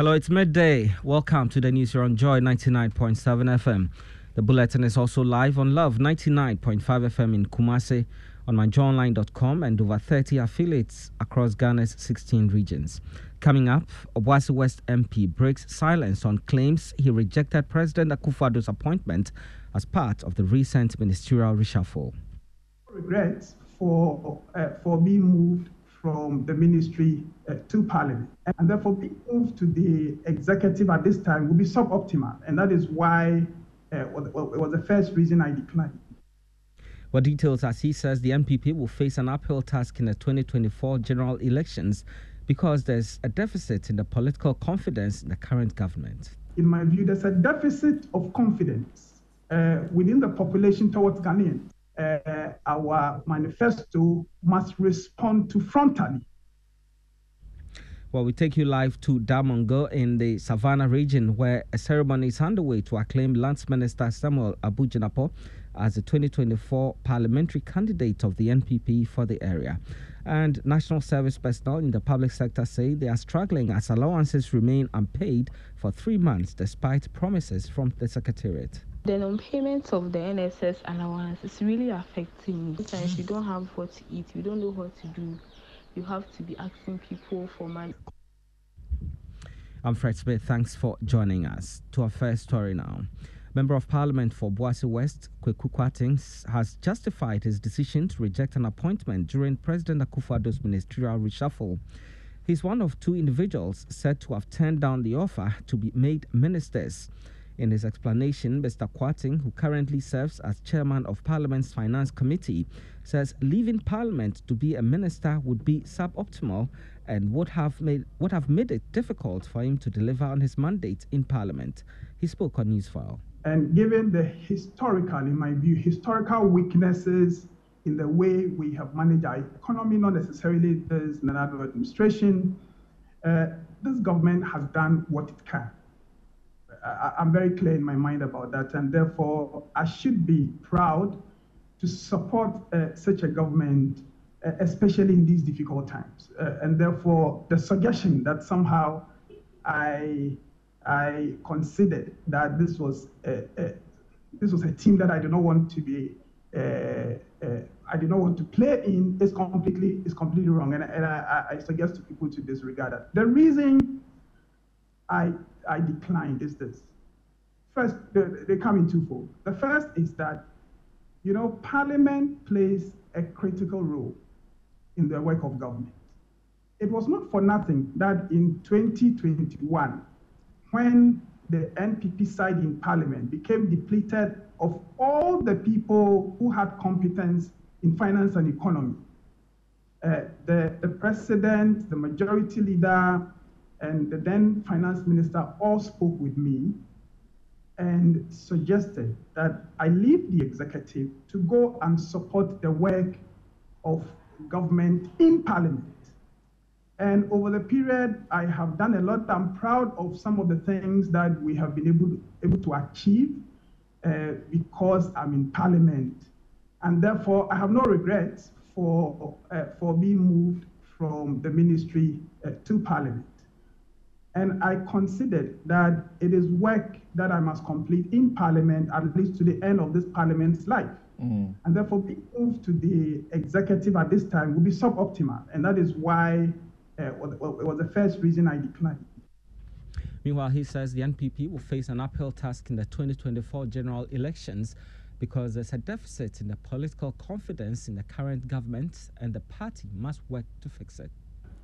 Hello, it's midday. Welcome to the news here on Joy 99.7 FM. The bulletin is also live on Love 99.5 FM in Kumasi, on myjoyonline.com, and over 30 affiliates across Ghana's 16 regions. Coming up, Obuasi West MP breaks silence on claims he rejected President Akufo-Addo's appointment as part of the recent ministerial reshuffle. Regrets for uh, for being moved from the ministry uh, to parliament. And therefore, being moved to the executive at this time would be suboptimal. And that is why uh, it was the first reason I declined. What details as he says the NPP will face an uphill task in the 2024 general elections because there's a deficit in the political confidence in the current government. In my view, there's a deficit of confidence uh, within the population towards Ghanaians uh, our manifesto must respond to frontally. Well, we take you live to Damongo in the Savannah region, where a ceremony is underway to acclaim Lands Minister Samuel Abu Jinapor as the 2024 parliamentary candidate of the NPP for the area. And national service personnel in the public sector say they are struggling as allowances remain unpaid for three months despite promises from the Secretariat. The non-payment of the NSS allowance is really affecting me. Sometimes you don't have what to eat, you don't know what to do. You have to be asking people for money. I'm Fred Smith. Thanks for joining us. To our first story now. Member of Parliament for Obuasi West, Kweku Kwarteng, has justified his decision to reject an appointment during President Akufo-Addo's ministerial reshuffle. He's one of two individuals said to have turned down the offer to be made ministers. In his explanation, Mr. Kwarteng, who currently serves as chairman of Parliament's Finance Committee, says leaving Parliament to be a minister would be suboptimal and would have made would have made it difficult for him to deliver on his mandate in Parliament. He spoke on Newsfile. And given the historical, in my view, historical weaknesses in the way we have managed our economy, not necessarily this Nana administration, uh, this government has done what it can. I, am very clear in my mind about that, and therefore I should be proud to support uh, such a government, uh, especially in these difficult times. Uh, and therefore, the suggestion that somehow I I considered that this was a, a, this was a team that I do not want to be. Uh, uh, I do not want to play in is completely is completely wrong, and, and I, I suggest to people to disregard that. The reason I I is this. First, they come in twofold. The first is that, you know, Parliament plays a critical role in the work of government. It was not for nothing that in 2021, when the NPP side in Parliament became depleted of all the people who had competence in finance and economy, uh, the, the president, the majority leader, and the then finance minister all spoke with me and suggested that I leave the executive to go and support the work of government in parliament. And over the period, I have done a lot. I'm proud of some of the things that we have been able to, able to achieve uh, because I'm in parliament. And therefore, I have no regrets for, uh, for being moved from the ministry uh, to parliament. And I considered that it is work that I must complete in Parliament at least to the end of this Parliament's life. Mm. And therefore, being moved to the executive at this time would be suboptimal. And that is why uh, it was the first reason I declined. Meanwhile, he says the NPP will face an uphill task in the 2024 general elections because there's a deficit in the political confidence in the current government and the party must work to fix it.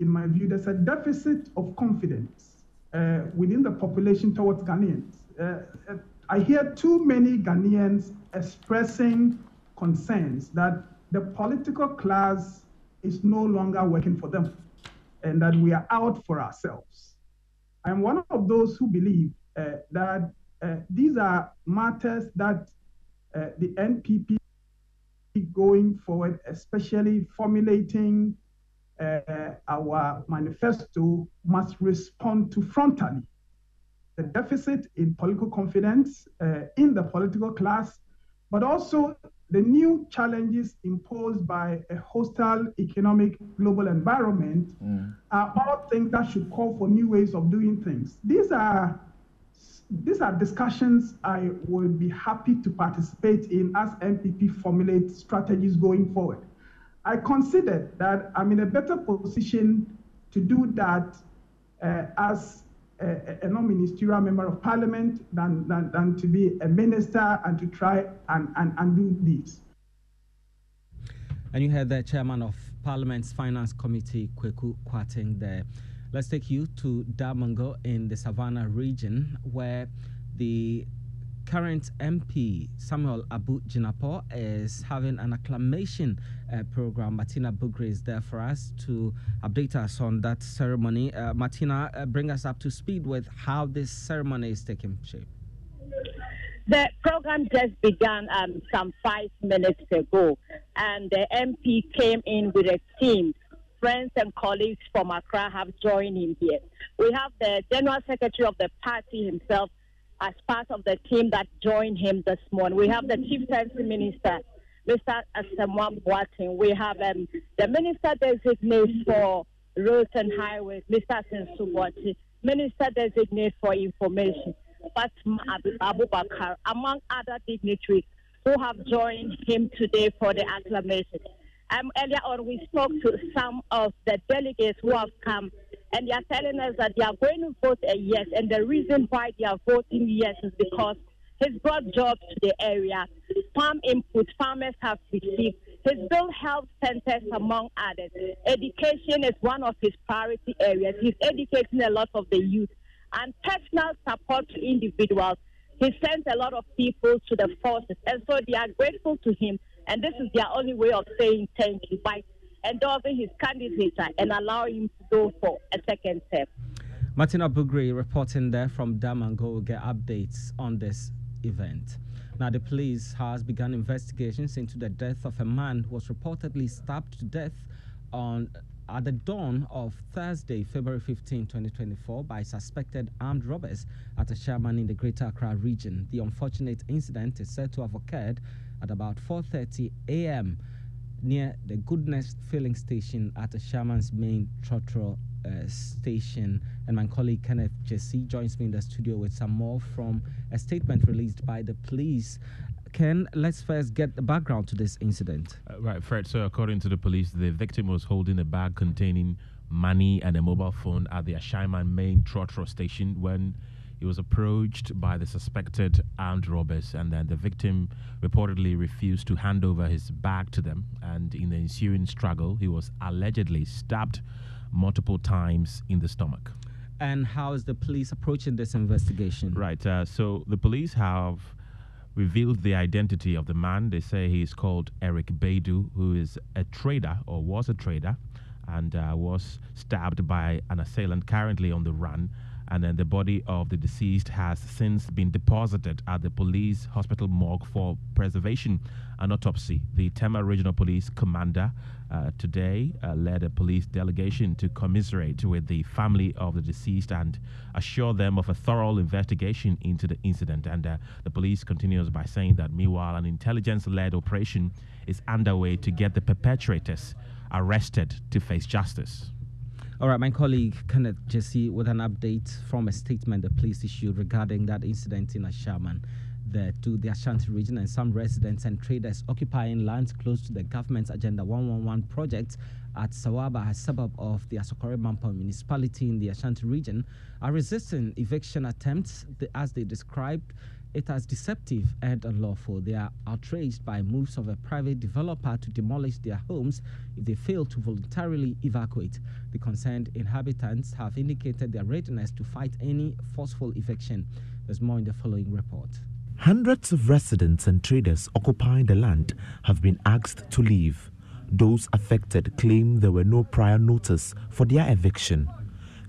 In my view, there's a deficit of confidence uh, within the population towards Ghanaians. Uh, uh, I hear too many Ghanaians expressing concerns that the political class is no longer working for them and that we are out for ourselves. I'm one of those who believe uh, that uh, these are matters that uh, the NPP going forward, especially formulating uh, our manifesto must respond to frontally the deficit in political confidence uh, in the political class, but also the new challenges imposed by a hostile economic global environment mm. are all things that should call for new ways of doing things. These are these are discussions I would be happy to participate in as NPP formulate strategies going forward. I consider that I'm in a better position to do that uh, as a, a non-ministerial member of parliament than, than, than to be a minister and to try and, and, and do this. And you heard the chairman of Parliament's Finance Committee, Kweku Kwarteng, there. Let's take you to Damongo in the Savannah region, where the current MP Samuel Abu Jinapor is having an acclamation uh, program. Martina Bugri is there for us to update us on that ceremony. Uh, Martina, uh, bring us up to speed with how this ceremony is taking shape. The program just began um, some five minutes ago, and the MP came in with a team. Friends and colleagues from Accra have joined him here. We have the General Secretary of the party himself, as part of the team that joined him this morning. We have the Chief Minister, Mr. Asamoah Boateng. We have um, the Minister Designate for Roads and Highways, Mr. Sensu Minister Designate for Information, Fatima Abubakar, among other dignitaries who have joined him today for the acclamation. Um, earlier on, we spoke to some of the delegates who have come and they are telling us that they are going to vote a yes. And the reason why they are voting yes is because he's brought jobs to the area. Farm input farmers have received. He's built health centers, among others. Education is one of his priority areas. He's educating a lot of the youth. And personal support to individuals. He sends a lot of people to the forces. And so they are grateful to him. And this is their only way of saying thank you by endorsing his candidature and allowing him to go for a second term. Martina Bugri reporting there from Damongo will get updates on this event. Now, the police has begun investigations into the death of a man who was reportedly stabbed to death on at the dawn of Thursday, February 15, 2024, by suspected armed robbers at Ashaiman in the Greater Accra region. The unfortunate incident is said to have occurred at about 4:30 a.m near the Goodness filling station at the Ashaiman's main Trotro uh, station. And my colleague Kenneth Jesse joins me in the studio with some more from a statement released by the police. Ken, let's first get the background to this incident. Uh, right, Fred. So, according to the police, the victim was holding a bag containing money and a mobile phone at the Ashaiman main Trotro station when he was approached by the suspected armed robbers, and then the victim reportedly refused to hand over his bag to them. And in the ensuing struggle, he was allegedly stabbed multiple times in the stomach. And how is the police approaching this investigation? Right. Uh, so the police have revealed the identity of the man. They say he is called Eric Baidu, who is a trader or was a trader and uh, was stabbed by an assailant currently on the run and then the body of the deceased has since been deposited at the police hospital morgue for preservation and autopsy. The Tema Regional Police Commander uh, today uh, led a police delegation to commiserate with the family of the deceased and assure them of a thorough investigation into the incident. And uh, the police continues by saying that meanwhile, an intelligence led operation is underway to get the perpetrators arrested to face justice. All right, my colleague Kenneth Jesse with an update from a statement the police issued regarding that incident in Ashaiman the, to the Ashanti region and some residents and traders occupying lands close to the government's Agenda 111 project at Sawaba, a suburb of the Asokore Mampong municipality in the Ashanti region, are resisting eviction attempts as they described it as deceptive and unlawful. They are outraged by moves of a private developer to demolish their homes if they fail to voluntarily evacuate. The concerned inhabitants have indicated their readiness to fight any forceful eviction. There's more in the following report. Hundreds of residents and traders occupying the land have been asked to leave. Those affected claim there were no prior notice for their eviction.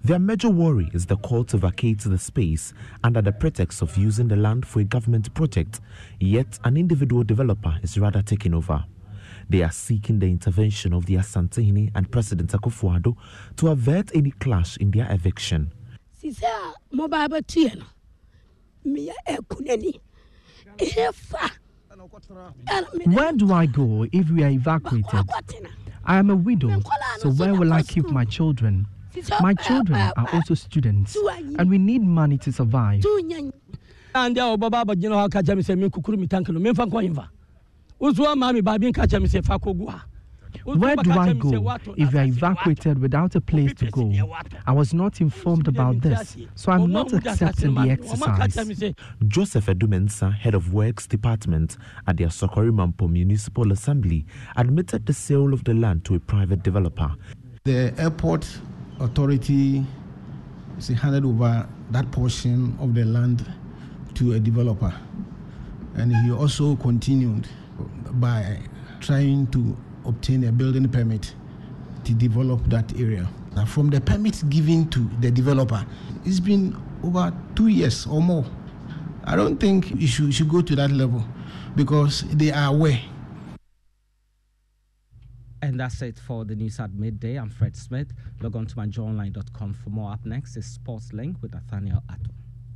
Their major worry is the call to vacate the space under the pretext of using the land for a government project, yet an individual developer is rather taking over. They are seeking the intervention of the Asantehene and President Akufo-Addo to avert any clash in their eviction. Where do I go if we are evacuated? I am a widow, so where will I keep my children? My children are also students, and we need money to survive. ande a wɔbɛba abɛgyina hɔ aka kyɛ me sɛ menkukuru me tanke no memfa nkɔ yemfa woso ama me baabi nka kyɛ me sɛ fa kɔgu ha Where do I go if we are evacuated without a place to go? I was not informed about this, so I'm not accepting the exercise. Joseph Edumensa, head of Works Department at the Asokore Mampong Municipal Assembly, admitted the sale of the land to a private developer. The airport authority is handed over that portion of the land to a developer. And he also continued by trying to obtain a building permit to develop that area. Now, from the permit given to the developer, it's been over two years or more. I don't think you should, should go to that level because they are aware. And that's it for the news at midday. I'm Fred Smith. Log on to myjoyonline.com for more. Up next is Sports Link with Nathaniel Attoh.